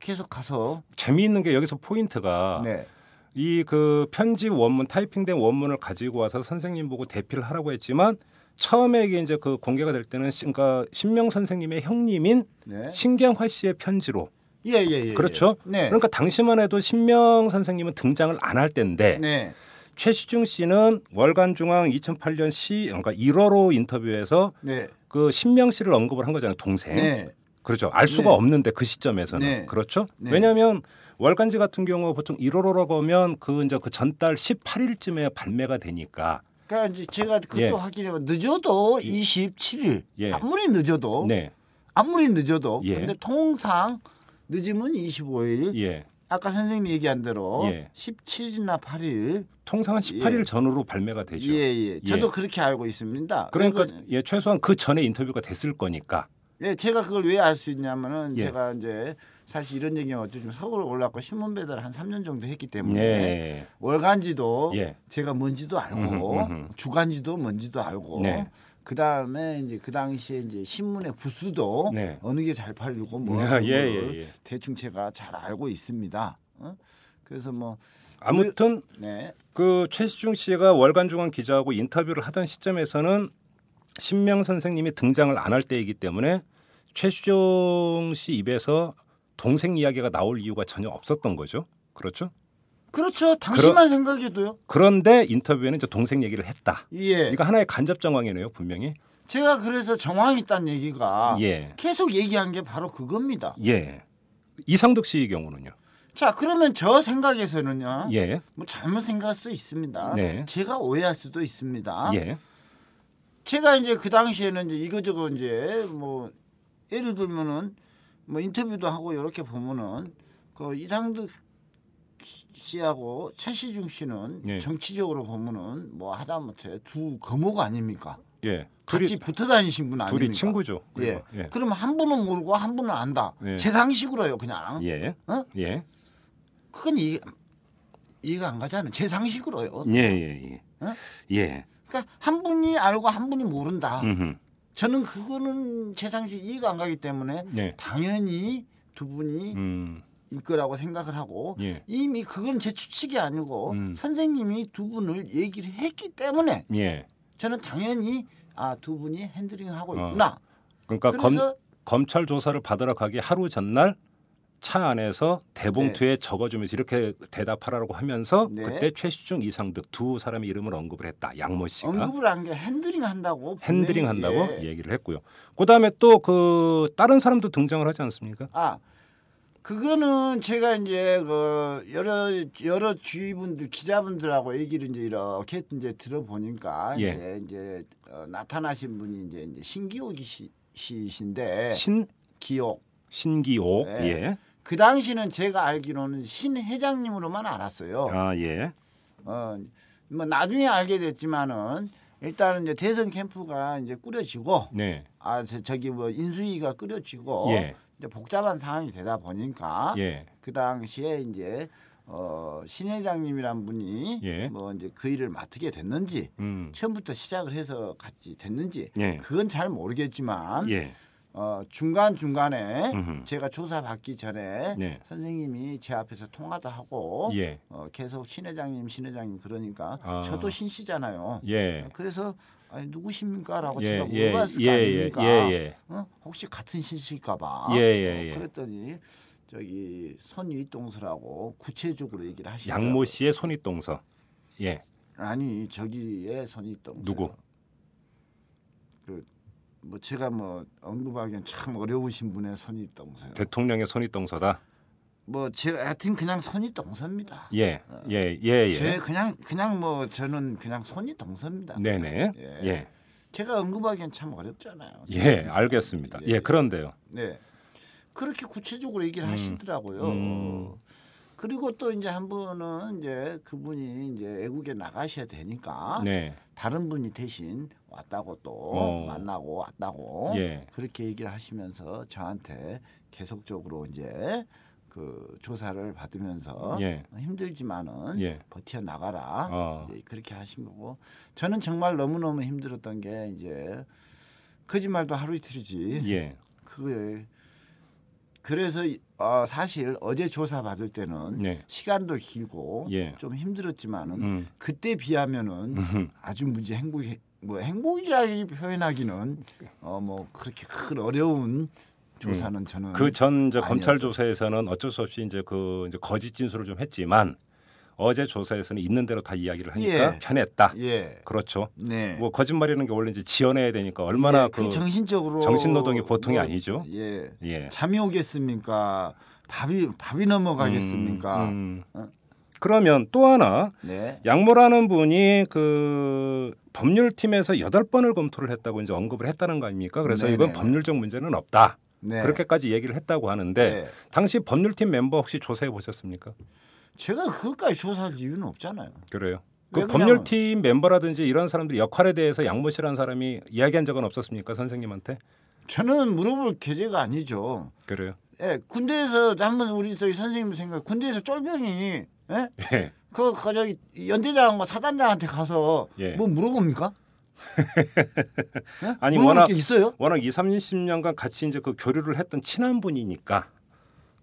계속 가서 재미있는 게 여기서 포인트가 네. 이 그 편지 원문 타이핑된 원문을 가지고 와서 선생님 보고 대피를 하라고 했지만 처음에 이게 이제 그 공개가 될 때는 신- 그러니까 신명 선생님의 형님인 네. 신경화 씨의 편지로 예, 예, 예. 그렇죠. 예. 네. 그러니까 당시만 해도 신명 선생님은 등장을 안 할 때인데 네. 최시중 씨는 월간 중앙 2008년 시 그러니까 1월호 인터뷰에서 네. 그 신명 씨를 언급을 한 거잖아요 동생. 네. 그렇죠. 알 수가 네. 없는데 그 시점에서는 네. 그렇죠. 네. 왜냐하면 월간지 같은 경우 보통 1월호라고 하면 그 이제 그 전달 18일쯤에 발매가 되니까. 그러니까 이제 제가 그것도 예. 확인해 늦어도 27일 예. 아무리 늦어도 네. 아무리 늦어도 예. 근데 통상 늦으면 25일. 예. 아까 선생님이 얘기한 대로 예. 17일이나 8일 통상은 18일 예. 전후로 발매가 되죠. 예, 예. 저도 예. 그렇게 알고 있습니다. 그러니까 예, 최소한 그 전에 인터뷰가 됐을 거니까. 예, 제가 그걸 왜 알 수 있냐면은 예. 제가 이제 사실 이런 얘기는 어쩌면 서울 올라왔고 신문 배달 한 3년 정도 했기 때문에 예. 월간지도 예. 제가 뭔지도 알고 음흠, 음흠. 주간지도 뭔지도 알고 네. 그 다음에 이제 그 당시에 이제 신문의 부수도 네. 어느 게 잘 팔리고 뭐 예, 예, 예. 대충 제가 잘 알고 있습니다. 어? 그래서 뭐 아무튼 그, 네. 그 최시중 씨가 월간 중앙 기자하고 인터뷰를 하던 시점에서는 신명 선생님이 등장을 안 할 때이기 때문에 최시중 씨 입에서 동생 이야기가 나올 이유가 전혀 없었던 거죠. 그렇죠? 그렇죠. 당신만 그러, 생각해도요. 그런데 인터뷰에는 이제 동생 얘기를 했다. 예. 이거 하나의 간접 정황이네요, 분명히. 제가 그래서 정황이 있다는 얘기가 예. 계속 얘기한 게 바로 그겁니다. 예. 이상득 씨의 경우는요. 자, 그러면 저 생각에서는요. 예. 뭐 잘못 생각할 수 있습니다. 네. 제가 오해할 수도 있습니다. 예. 제가 이제 그 당시에는 이제 이거저거 이제 뭐 예를 들면은 뭐 인터뷰도 하고 이렇게 보면은 그 이상득 씨하고 최시중 씨는 예. 정치적으로 보면은 뭐 하다못해 두 거목 아닙니까? 예. 같이 붙어 다니신 분 아닙니까? 둘이 친구죠. 예. 예. 그럼 한 분은 모르고 한 분은 안다. 예. 제 상식으로요, 그냥. 예. 어? 예. 그건 이 이해가 안 가잖아요. 제 상식으로요. 예, 예, 예. 어? 예. 그러니까 한 분이 알고 한 분이 모른다. 음흠. 저는 그거는 제 상식 이해가 안 가기 때문에 네. 당연히 두 분이 음. 일 거라고 생각을 하고 예. 이미 그건 제 추측이 아니고 음. 선생님이 두 분을 얘기를 했기 때문에 예. 저는 당연히 아 두 분이 핸들링 하고 어. 있구나. 그러니까 검, 검찰 조사를 받으러 가기 하루 전날 차 안에서 대봉투에 네. 적어주면서 이렇게 대답하라고 하면서 네. 그때 최시중 이상득 두 사람의 이름을 언급을 했다. 양모 씨가 언급을 한 게 핸들링 한다고 핸들링 한다고 예. 얘기를 했고요. 그다음에 또 그 다른 사람도 등장을 하지 않습니까? 아 그거는 제가 이제 그 여러 여러 주위분들 기자분들하고 얘기를 이제 이렇게 이제 들어보니까 예. 이제 이제 어, 나타나신 분이 이제, 이제 신기옥 씨, 씨신데 신 기옥 신기옥 네. 예. 그 당시는 제가 알기로는 신 회장님으로만 알았어요. 아 예. 어뭐 나중에 알게 됐지만은 일단은 이제 대선 캠프가 이제 꾸려지고 네. 아 저기 뭐 인수위가 꾸려지고 예. 이제 복잡한 상황이 되다 보니까 예. 그 당시에 이제 어, 신 회장님이란 분이 예. 뭐 이제 그 일을 맡게 됐는지 음. 처음부터 시작을 해서 같이 됐는지 예. 그건 잘 모르겠지만 예. 어, 중간 중간에 제가 조사 받기 전에 네. 선생님이 제 앞에서 통화도 하고 예. 어, 계속 신 회장님 신 회장님 그러니까 아. 저도 신 씨잖아요. 예. 그래서 아니 누구십니까라고 예, 제가 예, 물어봤을 예, 거 아닙니까? 예, 예, 어? 혹시 같은. 예, 예, 예. 어, 그랬더니 저기 손윗동서라고 구체적으로 얘기를 하시죠. 양모 씨의 손윗동서. 예. 아니 저기의 손윗동서. 누구? 그 뭐 제가 뭐 언급하기엔 참 어려우신 분의 손윗동서. 대통령의 손윗동서다. 뭐 제가 하여튼 그냥 손이 동서입니다. 예, 예, 예, 예. 제 그냥 그냥 뭐 저는 그냥 손이 동서입니다. 네네. 예. 예. 제가 언급하기엔 참 어렵잖아요. 예, 알겠습니다. 예, 예, 그런데요. 네. 그렇게 구체적으로 얘기를 음, 하시더라고요. 음. 그리고 또 이제 한 분은 이제 그분이 이제 외국에 나가셔야 되니까 네. 다른 분이 대신 왔다고 또 어. 만나고 왔다고 예. 그렇게 얘기를 하시면서 저한테 계속적으로 이제 그 조사를 받으면서 예. 힘들지만은 예. 버텨 나가라 어. 그렇게 하신 거고 저는 정말 너무 너무 힘들었던 게 이제 거짓말도 하루 이틀이지. 예. 그게 그래서 어, 사실 어제 조사 받을 때는 네. 시간도 길고 예. 좀 힘들었지만은 음. 그때 비하면은 아주 무지 행복이 뭐 행복이라 표현하기는 어 뭐 그렇게 큰 어려운 조사는 음. 저는 그전 검찰 조사에서는 어쩔 수 없이 이제 그 이제 거짓 진술을 좀 했지만 어제 조사에서는 있는 대로 다 이야기를 하니까 예. 편했다. 예. 그렇죠. 네. 뭐 거짓말이라는 게 원래 이제 지어내야 되니까 얼마나 예, 그, 그 정신적으로 정신 노동이 보통이 뭐, 아니죠. 예. 예. 잠이 오겠습니까? 밥이 밥이 넘어가겠습니까? 음, 음. 어? 그러면 또 하나 네. 양모라는 분이 그 법률팀에서 여덟 번을 검토를 했다고 이제 언급을 했다는 거 아닙니까? 그래서 네네. 이건 법률적 문제는 없다. 네. 그렇게까지 얘기를 했다고 하는데 네. 당시 법률팀 멤버 혹시 조사해 보셨습니까? 제가 그것까지 조사할 이유는 없잖아요. 그래요. 그 법률팀 멤버라든지 이런 사람들 역할에 대해서 양모 씨라는 사람이 이야기한 적은 없었습니까 선생님한테? 저는 물어볼 계제가 아니죠. 그래요. 예, 군대에서 한번 우리 저희 선생님 생각, 군대에서 쫄병이 예? 예. 그, 그 저기 연대장과 사단장한테 가서 예. 뭐 물어봅니까? 네? 아니 워낙 있어요? 워낙 2, 30년간 같이 이제 그 교류를 했던 친한 분이니까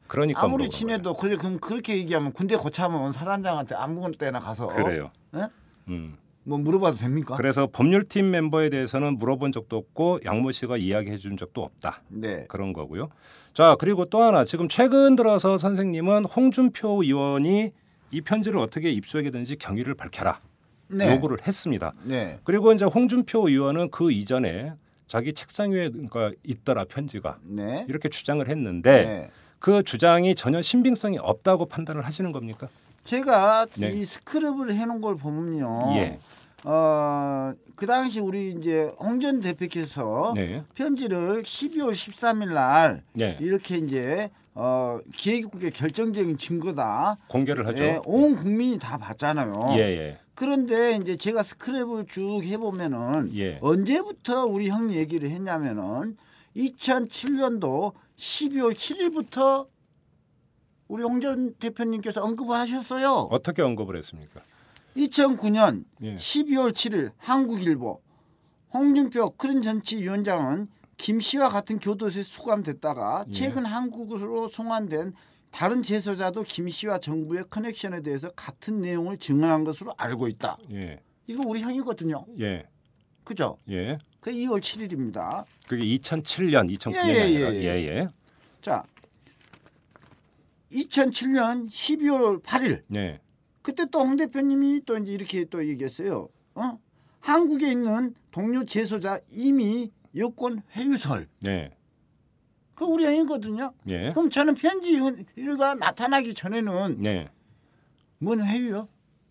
그러니까 아무리 친해도 그래 그럼 그렇게 얘기하면 군대 거참은 사단장한테 아무 때나 가서 그래요. 네? 음. 뭐 물어봐도 됩니까? 그래서 법률팀 멤버에 대해서는 물어본 적도 없고 양모 씨가 이야기해 준 적도 없다. 네. 그런 거고요. 자 그리고 또 하나 지금 최근 들어서 선생님은 홍준표 의원이 이 편지를 어떻게 입수하게 되는지 경위를 밝혀라. 네. 요구를 했습니다. 네. 그리고 이제 홍준표 의원은 그 이전에 자기 책상 위에 그러니까 있더라 편지가 네. 이렇게 주장을 했는데 네. 그 주장이 전혀 신빙성이 없다고 판단을 하시는 겁니까? 제가 네. 이 스크립을 해놓은 걸 보면요. 예. 어, 그 당시 우리 이제 홍전 대표께서 네. 편지를 12월 13일 날 네. 이렇게 이제 어, 기획국의 결정적인 증거다. 공개를 하죠. 예, 온 국민이 다 봤잖아요. 예, 예. 그런데 이제 제가 스크랩을 쭉 해보면은 예. 언제부터 우리 형 얘기를 했냐면은 2007년도 12월 7일부터 우리 홍전 대표님께서 언급을 하셨어요. 어떻게 언급을 했습니까? 2009년 예. 12월 7일 한국일보 홍준표 크린 정치위원장은 김 씨와 같은 교도소에 수감됐다가 예. 최근 한국으로 송환된 다른 제소자도 김 씨와 정부의 커넥션에 대해서 같은 내용을 증언한 것으로 알고 있다. 예. 이거 우리 형이거든요. 예. 그죠? 예. 그 2월 7일입니다. 그게 2007년, 2009년 예, 예, 예, 예. 예. 자, 2007년 12월 8일. 네. 그때 또 홍 대표님이 또 이제 이렇게 또 얘기했어요. 어? 한국에 있는 동료 재소자 이미 여권 회유설. 네. 그 우리 형이거든요. 예. 그럼 저는 편지가 나타나기 전에는 네. 뭔 회유요?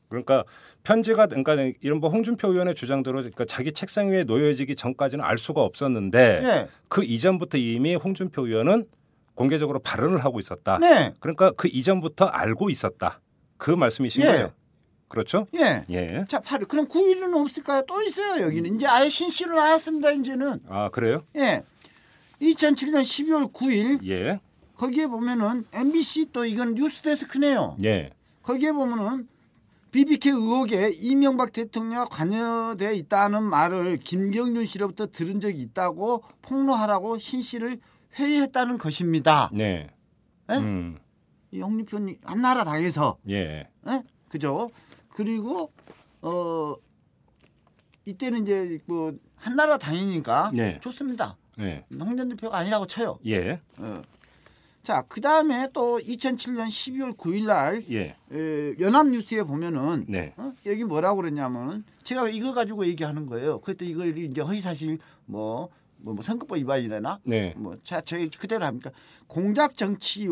그러니까 편지가 그러니까 이런 뭐 홍준표 의원의 주장대로 그러니까 자기 책상 위에 놓여지기 전까지는 알 수가 없었는데 네. 그 이전부터 이미 홍준표 의원은 공개적으로 발언을 하고 있었다. 네. 그러니까 그 이전부터 알고 있었다. 그 말씀이신 예. 거죠. 그렇죠? 예. 예. 자, 8일. 그럼 9일은 없을까요? 또 있어요, 여기는. 이제 아예 신씨로 나왔습니다, 이제는. 아, 그래요? 예. 2007년 12월 9일 예. 거기에 보면은 MBC 또 이건 뉴스데스크네요. 예. 거기에 보면은 BBK 의혹에 이명박 대통령 관여돼 있다는 말을 김경준 씨로부터 들은 적이 있다고 폭로하라고 신 씨를 회의했다는 것입니다. 네. 예? 음. 이 홍리표님 한나라 당에서 예. 예? 그죠? 그리고 어 이때는 이제 뭐 한나라 당이니까 네. 좋습니다. 네. 홍전 대표가 아니라고 쳐요. 예. 어. 자, 그 다음에 또 2007년 12월 9일 날 예. 에, 연합뉴스에 보면은 네. 어? 여기 뭐라고 그랬냐면 제가 이거 가지고 얘기하는 거예요. 그때 이걸 이제 허위사실 뭐, 뭐, 뭐 선거법 위반이라나 네. 뭐 자, 저희 그대로 합니까? 공작 정치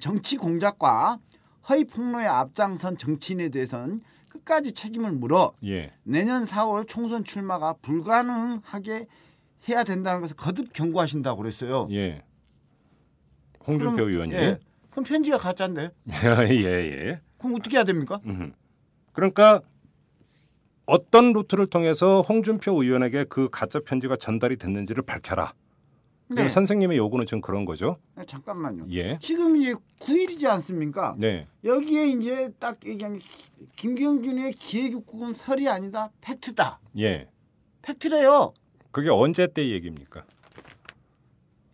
정치 공작과 허위 폭로에 앞장선 정치인에 대해서는 끝까지 책임을 물어 예. 내년 4월 총선 출마가 불가능하게 해야 된다는 것을 거듭 경고하신다고 그랬어요. 예. 홍준표 그럼, 의원이. 예. 그럼 편지가 가짜인데. 예, 예. 그럼 어떻게 해야 됩니까? 그러니까 어떤 루트를 통해서 홍준표 의원에게 그 가짜 편지가 전달이 됐는지를 밝혀라. 네. 선생님의 요구는 지금 그런 거죠. 네, 잠깐만요. 예. 지금 이제 9일이지 않습니까? 네. 여기에 이제 딱 얘기하면 김경준의 기획국은 설이 아니다 팩트다. 예. 팩트래요. 그게 언제 때 얘기입니까?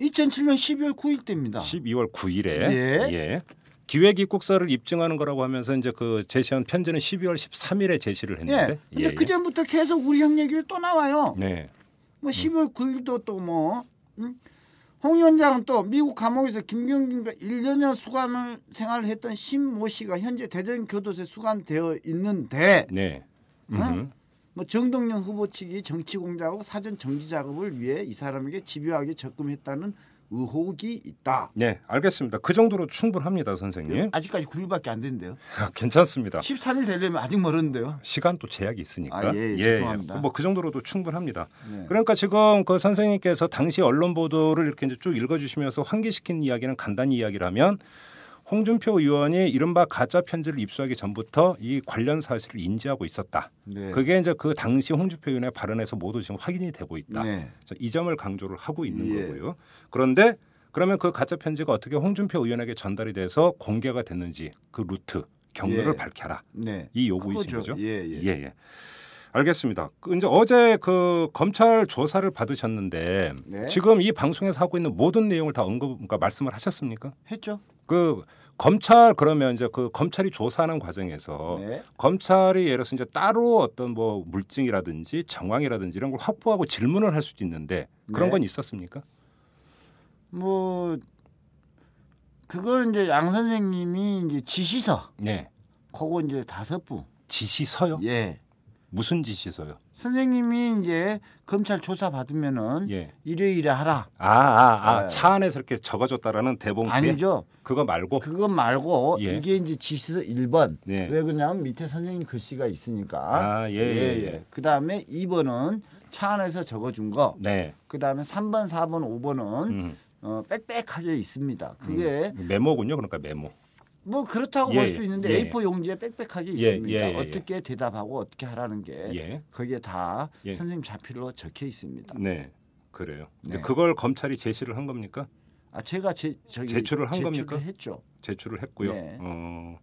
2007년 12월 9일 때입니다. 12월 9일에 예. 예. 기획 입국서를 입증하는 거라고 하면서 이제 그 제시한 편지는 12월 13일에 제시를 했는데. 예. 근데 예. 그 전부터 계속 우리 형 얘기를 또 나와요. 네. 뭐 12월 9일도 또 뭐. 응? 홍 위원장은 또 미국 감옥에서 김경준과 1년여 수감을 생활을 했던 신모 씨가 현재 대전 교도소에 수감되어 있는데 네. 응? 뭐 정동영 후보 측이 정치 공작하고 사전 정지 작업을 위해 이 사람에게 집요하게 접근했다는 의혹이 있다. 네, 알겠습니다. 그 정도로 충분합니다, 선생님. 아직까지 9일밖에 안 됐는데요. 괜찮습니다. 13일 되려면 아직 멀었는데요. 시간 또 제약이 있으니까. 아, 예, 예, 죄송합니다. 뭐그 정도로도 충분합니다. 네. 그러니까 지금 그 선생님께서 당시 언론 보도를 이렇게 이제 쭉 읽어주시면서 환기시킨 이야기는 간단히 이야기라면 홍준표 의원이 이른바 가짜 편지를 입수하기 전부터 이 관련 사실을 인지하고 있었다. 네. 그게 이제 그 당시 홍준표 의원의 발언에서 모두 지금 확인이 되고 있다. 네. 이 점을 강조를 하고 있는 예. 거고요. 그런데 그러면 그 가짜 편지가 어떻게 홍준표 의원에게 전달이 돼서 공개가 됐는지 그 루트 경로를 예. 밝혀라. 네. 이 요구이신 거죠. 예, 예. 예, 예. 알겠습니다. 그 이제 어제 그 검찰 조사를 받으셨는데 네. 지금 이 방송에서 하고 있는 모든 내용을 다 언급, 그러니까 말씀을 하셨습니까? 했죠. 그 검찰 그러면 이제 그 검찰이 조사하는 과정에서 네. 검찰이 예를 들어서 이제 따로 어떤 뭐 물증이라든지 정황이라든지 이런 걸 확보하고 질문을 할 수도 있는데 그런 네. 건 있었습니까? 뭐 그걸 이제 양 선생님이 이제 지시서. 네. 그거 이제 다섯 부. 지시서요? 예. 무슨 지시서요? 선생님이 이제 검찰 조사 받으면은 예. 이래이래 하라. 아, 아, 아. 네. 차 안에서 이렇게 적어줬다라는 대봉투에 아니죠. 그거 말고 그거 말고 예. 이게 이제 지시서 1번. 예. 왜 그러냐면 밑에 선생님 글씨가 있으니까. 아, 예, 예, 예. 예. 그 다음에 2번은 차 안에서 적어준 거. 네. 그 다음에 3번, 4번, 5번은 음. 어, 빽빽하게 있습니다. 그게 음. 메모군요. 그러니까 메모. 뭐 그렇다고 예, 볼수 있는데 예. A4 용지에 빽빽하게 예, 있습니다. 예, 예, 어떻게 대답하고 어떻게 하라는 게 예. 거기에 다 선생님 자필로 적혀 있습니다. 네, 그래요. 네. 그걸 검찰이 제시를 한 겁니까? 아 제가 제, 제출을 한 겁니까? 했죠. 제출을 했고요. 네. 어.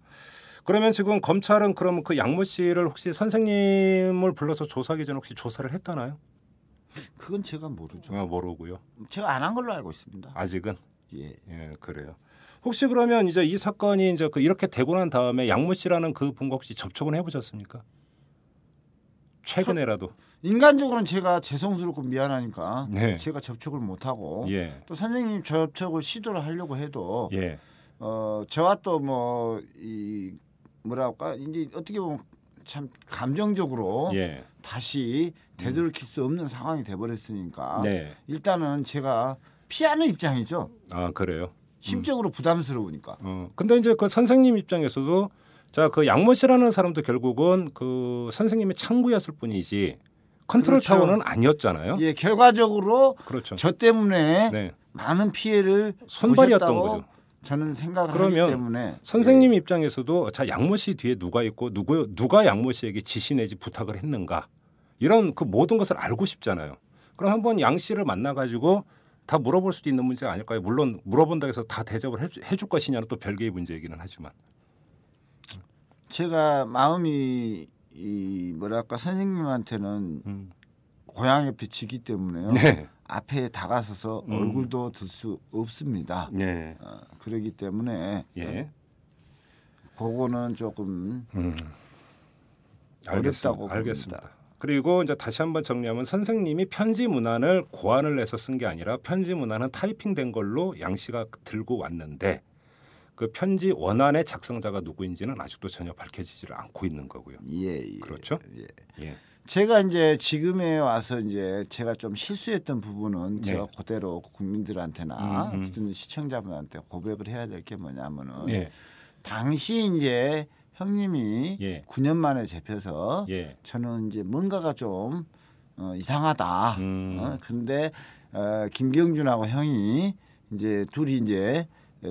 그러면 지금 검찰은 그럼 그 양모 씨를 혹시 선생님을 불러서 조사하기 전에 혹시 조사를 했다나요? 그건 제가 모르죠. 아, 모르고요. 제가 안 한 걸로 알고 있습니다. 아직은? 예. 예, 그래요. 혹시 그러면 이제 이 사건이 이제 그 이렇게 되고 난 다음에 양모 씨라는 그 분과 혹시 접촉은 해보셨습니까? 최근에라도. 인간적으로는 제가 죄송스럽고 미안하니까 네. 제가 접촉을 못 하고 예. 또 선생님 접촉을 시도를 하려고 해도 예. 어 저와 또 뭐 이 뭐랄까 이제 어떻게 보면 참 감정적으로 예. 다시 되돌이킬 수 없는 상황이 돼버렸으니까 네. 일단은 제가 피하는 입장이죠. 아 그래요? 심적으로 음. 부담스러우니까. 어. 근데 이제 그 선생님 입장에서도 자 그 양모 씨라는 사람도 결국은 그 선생님의 창구였을 뿐이지 컨트롤 그렇죠. 타워는 아니었잖아요. 예, 결과적으로 그렇죠. 저 때문에 네. 많은 피해를 손발이었던 거죠. 저는 생각을 그러면 하기 때문에 선생님 예. 입장에서도 자 양모 씨 뒤에 누가 있고 누구 누가 양모 씨에게 지시 내지 부탁을 했는가 이런 그 모든 것을 알고 싶잖아요. 그럼 한번 양 씨를 만나 가지고 다 물어볼 수도 있는 문제가 아닐까요? 물론 물어본다 해서 다 대접을 해주, 해줄 것이냐는 또 별개의 문제이기는 하지만 제가 마음이 이 뭐랄까 선생님한테는 음. 고향 옆에 지기 때문에요. 네. 앞에 다가서서 음. 얼굴도 들 수 없습니다. 네. 어, 그러기 때문에 예. 그거는 조금 음. 어렵다고 알겠습니다. 봅니다. 그리고 이제 다시 한번 정리하면 선생님이 편지 문안을 고안을 해서 쓴 게 아니라 편지 문안은 타이핑된 걸로 양 씨가 들고 왔는데 그 편지 원안의 작성자가 누구인지는 아직도 전혀 밝혀지지를 않고 있는 거고요. 예, 예 그렇죠. 예. 예. 제가 이제 지금에 와서 이제 제가 좀 실수했던 부분은 제가 네. 그대로 국민들한테나 음, 음. 시청자분한테 고백을 해야 될 게 뭐냐면은 네. 당시 이제 형님이 예. 9년 만에 잡혀서 예. 저는 이제 뭔가가 좀 어, 이상하다. 음. 어, 근데 어, 김경준하고 형이 이제 둘이 이제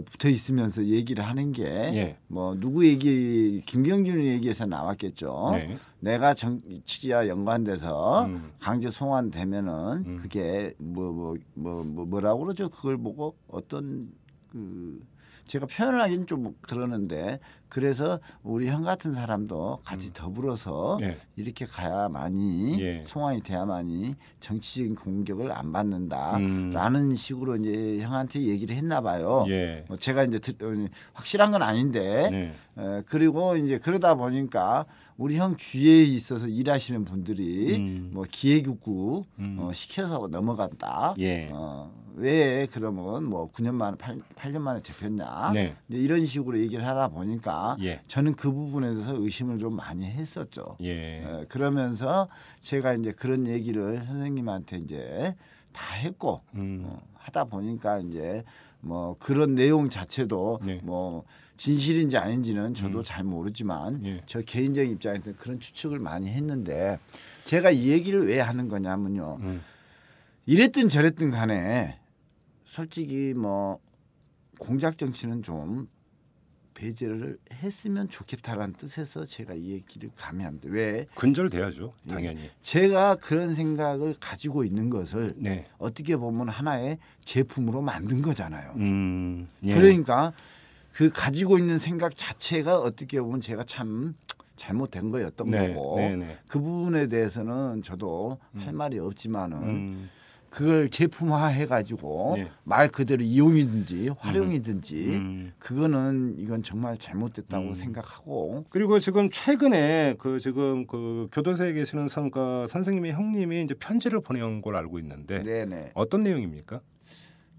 붙어 있으면서 얘기를 하는 게뭐 예. 뭐 누구 얘기 김경준 얘기에서 나왔겠죠. 네. 내가 정치와 연관돼서 음. 강제 송환되면은 음. 그게 뭐 뭐 뭐 뭐, 뭐, 라고 그러죠. 그걸 보고 어떤 그 제가 표현을 하기는 좀 그러는데 그래서 우리 형 같은 사람도 같이 음. 더불어서 네. 이렇게 가야만이 예. 송환이 돼야만이 정치적인 공격을 안 받는다라는 음. 식으로 이제 형한테 얘기를 했나 봐요. 예. 뭐 제가 이제 어, 확실한 건 아닌데 네. 에, 그리고 이제 그러다 보니까 우리 형 주위에 있어서 일하시는 분들이 음. 뭐 기획국구 음. 어, 시켜서 넘어간다. 예. 어, 왜 그러면 뭐 9년 만에 8, 8년 만에 잡혔냐 네. 이런 식으로 얘기를 하다 보니까 예. 저는 그 부분에 대해서 의심을 좀 많이 했었죠. 예. 예. 그러면서 제가 이제 그런 얘기를 선생님한테 이제 다 했고 음. 어, 하다 보니까 이제 뭐 그런 내용 자체도 네. 뭐 진실인지 아닌지는 저도 음. 잘 모르지만 예. 저 개인적인 입장에서 그런 추측을 많이 했는데 제가 이 얘기를 왜 하는 거냐면요. 음. 이랬든 저랬든 간에 솔직히 뭐 공작 정치는 좀 배제를 했으면 좋겠다라는 뜻에서 제가 이 얘기를 감히합니다. 왜? 근절돼야죠, 당연히. 예. 제가 그런 생각을 가지고 있는 것을 네. 어떻게 보면 하나의 제품으로 만든 거잖아요. 음, 예. 그러니까 그 가지고 있는 생각 자체가 어떻게 보면 제가 참 잘못된 거였던 네, 거고 네, 네. 그 부분에 대해서는 저도 음. 할 말이 없지만은. 음. 그걸 제품화 해 가지고 네. 말 그대로 이용이든지 활용이든지 음. 그거는 이건 정말 잘못됐다고 음. 생각하고 그리고 지금 최근에 그 지금 그 교도소에 계시는 선가 선생님의 형님이 이제 편지를 보내온 걸 알고 있는데 네네. 어떤 내용입니까?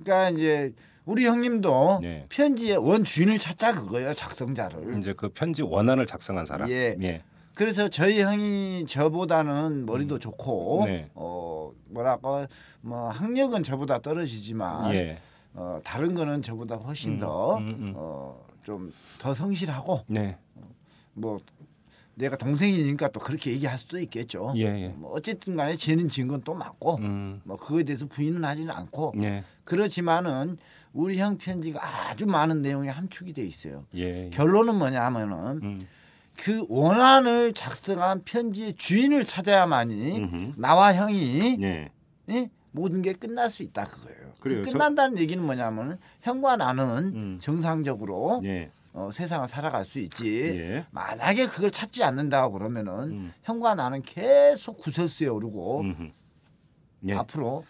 그러니까 이제 우리 형님도 네. 편지의 원 주인을 찾자 그거예요 작성자를 이제 그 편지 원안을 작성한 사람 예. 예. 그래서 저희 형이 저보다는 머리도 음. 좋고 네. 어 뭐랄까 뭐 학력은 저보다 떨어지지만 예. 어 다른 거는 저보다 훨씬 음. 더어좀 음, 음. 더 성실하고 네. 뭐 내가 동생이니까 또 그렇게 얘기할 수도 있겠죠. 예, 예. 뭐 어쨌든 간에 쟤는 진건또 맞고 음. 뭐 그거에 대해서 부인은 하지는 않고 예. 그렇지만은 우리 형 편지가 아주 많은 내용이 함축이 돼 있어요. 예, 예. 결론은 뭐냐면은 음. 그 원안을 작성한 편지의 주인을 찾아야만이 음흠. 나와 형이 네. 예? 모든 게 끝날 수 있다 그거예요. 그 끝난다는 저... 얘기는 뭐냐면 형과 나는 음. 정상적으로 예. 어, 세상을 살아갈 수 있지. 예. 만약에 그걸 찾지 않는다 그러면은 음. 형과 나는 계속 구설수에 오르고 예. 앞으로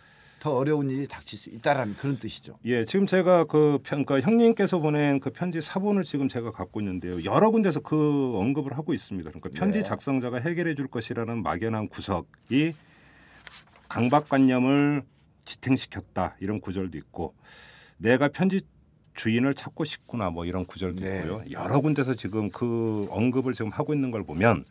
더 어려운 일이 닥칠 수 있다라는 그런 뜻이죠. 예, 지금 제가 그 편, 그러니까 형님께서 보낸 그 편지 사본을 지금 제가 갖고 있는데요. 여러 군데서 그 언급을 하고 있습니다. 그러니까 편지 네. 작성자가 해결해 줄 것이라는 막연한 구석이 강박관념을 지탱시켰다 이런 구절도 있고 내가 편지 주인을 찾고 싶구나 뭐 이런 구절도 네. 있고요. 여러 군데서 지금 그 언급을 지금 하고 있는 걸 보면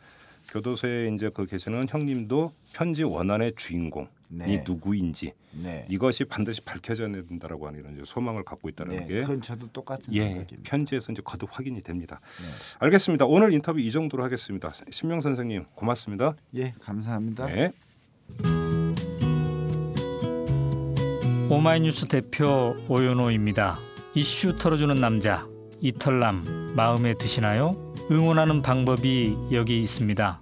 교도소에 이제 그 계시는 형님도 편지 원안의 주인공이 네. 누구인지 네. 이것이 반드시 밝혀져야 된다라고 하는 이런 소망을 갖고 있다는 네. 게 그건 저도 똑같은 예, 생각입니다. 편지에서 이제 거듭 확인이 됩니다. 네. 알겠습니다. 오늘 인터뷰 이 정도로 하겠습니다. 신명 선생님 고맙습니다. 예, 감사합니다. 네. 오마이뉴스 대표 오연호입니다. 이슈 털어주는 남자 이털남 마음에 드시나요? 응원하는 방법이 여기 있습니다.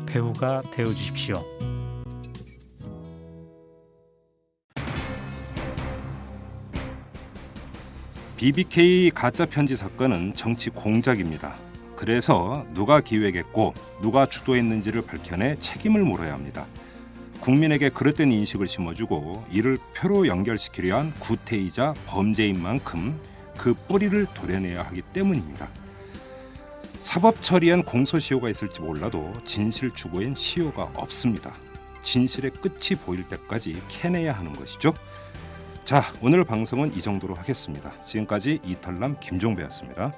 배우가 되어 주십시오. BBK 가짜 편지 사건은 정치 공작입니다. 그래서 누가 기획했고 누가 주도했는지를 밝혀내 책임을 물어야 합니다. 국민에게 그릇된 인식을 심어주고 이를 표로 연결시키려 한 구태이자 범죄인 만큼 그 뿌리를 도려내야 하기 때문입니다. 사법 처리엔 공소시효가 있을지 몰라도 진실 추구엔 시효가 없습니다. 진실의 끝이 보일 때까지 캐내야 하는 것이죠. 자, 오늘 방송은 이 정도로 하겠습니다. 지금까지 이탈남 김종배였습니다.